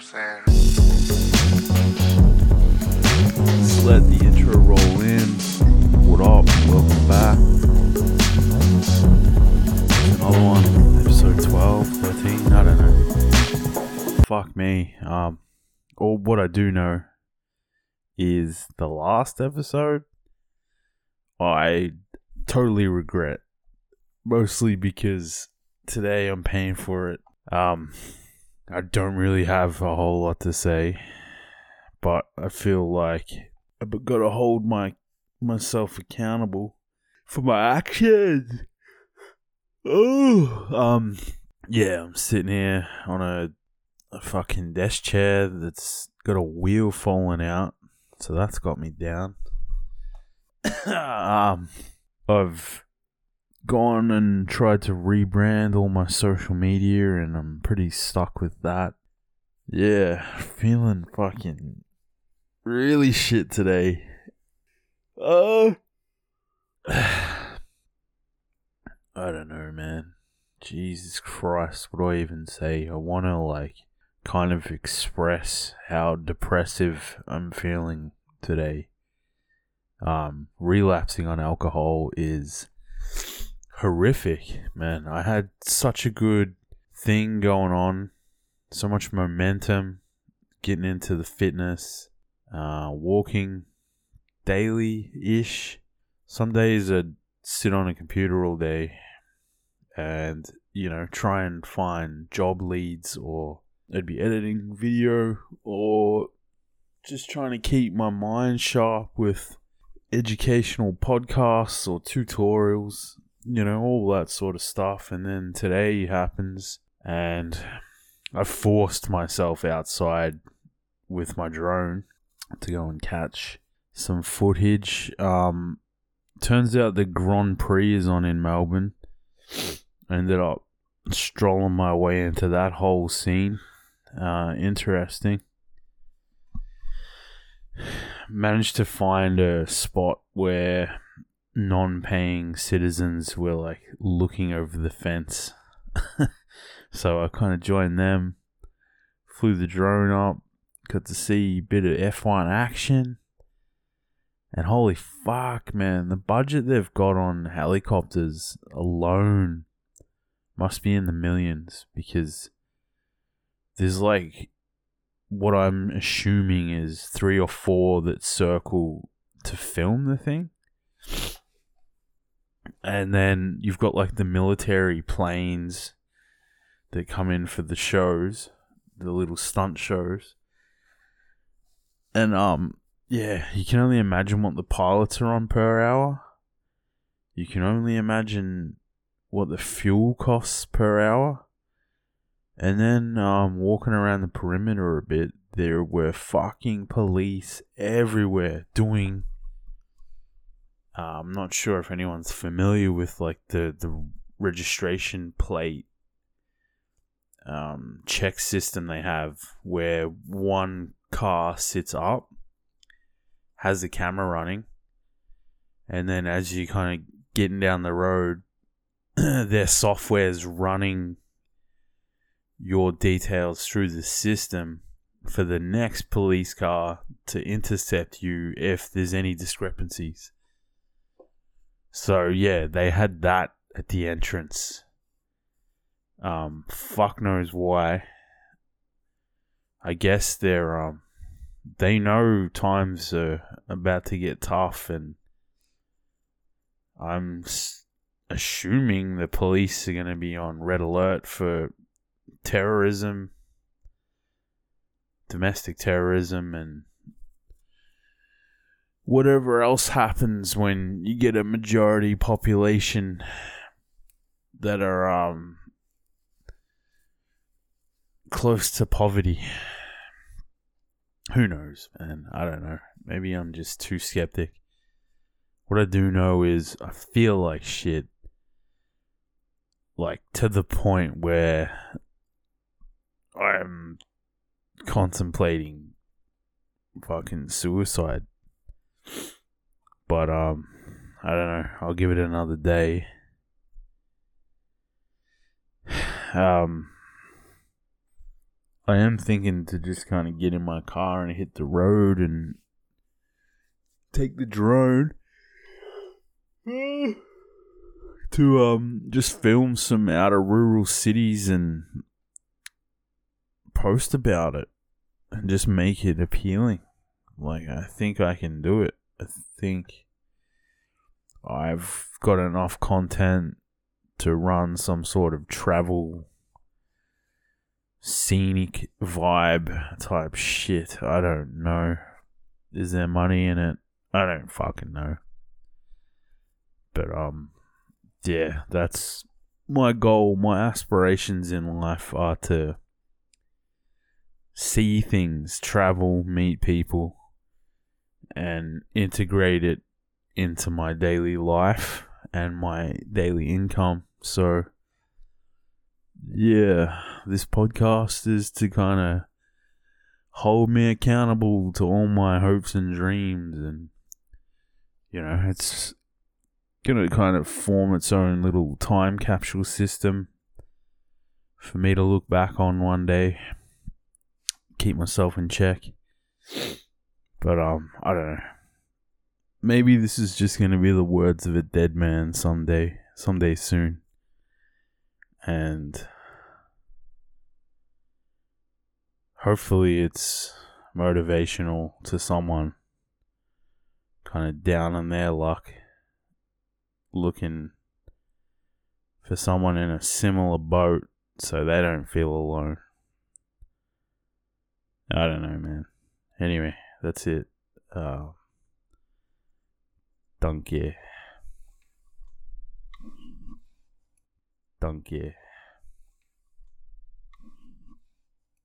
I'm saying? Let the intro roll in. What up? Welcome back. Another one, episode 12, 13, I don't know. Fuck me. Um, or what I do know is the last episode I totally regret. Mostly because today I'm paying for it. Um, I don't really have a whole lot to say, but I feel like I've got to hold my myself accountable for my actions. Oh, um, yeah, I'm sitting here on a, a fucking desk chair that's got a wheel falling out, so that's got me down. um, I've gone and tried to rebrand all my social media, and I'm pretty stuck with that. Yeah, feeling fucking really shit today. Uh, I don't know, man. Jesus Christ, what do I even say? I want to, like, kind of express how depressive I'm feeling today. Um, relapsing on alcohol is horrific, man. I had such a good thing going on, so much momentum, getting into the fitness, uh, walking daily ish. Some days I'd sit on a computer all day and, you know, try and find job leads or I'd be editing video or just trying to keep my mind sharp with educational podcasts or tutorials, you know, all that sort of stuff. And then today happens and I forced myself outside with my drone to go and catch some footage. Um, turns out the Grand Prix is on in Melbourne. I ended up strolling my way into that whole scene. Uh, interesting. Managed to find a spot where non paying citizens were like looking over the fence. so I kind of joined them, flew the drone up, got to see a bit of F1 action. And holy fuck, man, the budget they've got on helicopters alone must be in the millions because there's like what I'm assuming is three or four that circle to film the thing. And then you've got like the military planes that come in for the shows, the little stunt shows. And um yeah, you can only imagine what the pilots are on per hour. You can only imagine what the fuel costs per hour. And then um, walking around the perimeter a bit, there were fucking police everywhere doing. Uh, I'm not sure if anyone's familiar with like the the registration plate um, check system they have, where one car sits up, has the camera running, and then as you kind of getting down the road, their software is running your details through the system for the next police car to intercept you if there's any discrepancies. So yeah, they had that at the entrance. Um, fuck knows why. I guess they're um, they know times are about to get tough, and I'm s- assuming the police are going to be on red alert for terrorism, domestic terrorism, and whatever else happens when you get a majority population that are um close to poverty. Who knows, man? I don't know. Maybe I'm just too skeptic. What I do know is I feel like shit. Like to the point where I'm contemplating fucking suicide. But um I don't know. I'll give it another day. Um I am thinking to just kind of get in my car and hit the road and take the drone to um just film some outer rural cities and post about it and just make it appealing. Like I think I can do it. I think I've got enough content to run some sort of travel scenic vibe type shit. I don't know. Is there money in it? I don't fucking know. But um yeah, that's my goal. My aspirations in life are to see things, travel, meet people, and integrate it into my daily life and my daily income. So, yeah, this podcast is to kind of hold me accountable to all my hopes and dreams. And, you know, it's going to kind of form its own little time capsule system for me to look back on one day, keep myself in check. But um, I don't know. Maybe this is just gonna be the words of a dead man someday, someday soon, and hopefully it's motivational to someone kind of down on their luck looking for someone in a similar boat so they don't feel alone. I don't know, man. Anyway, that's it. Uh, danke. Danke.